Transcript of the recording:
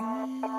Mm.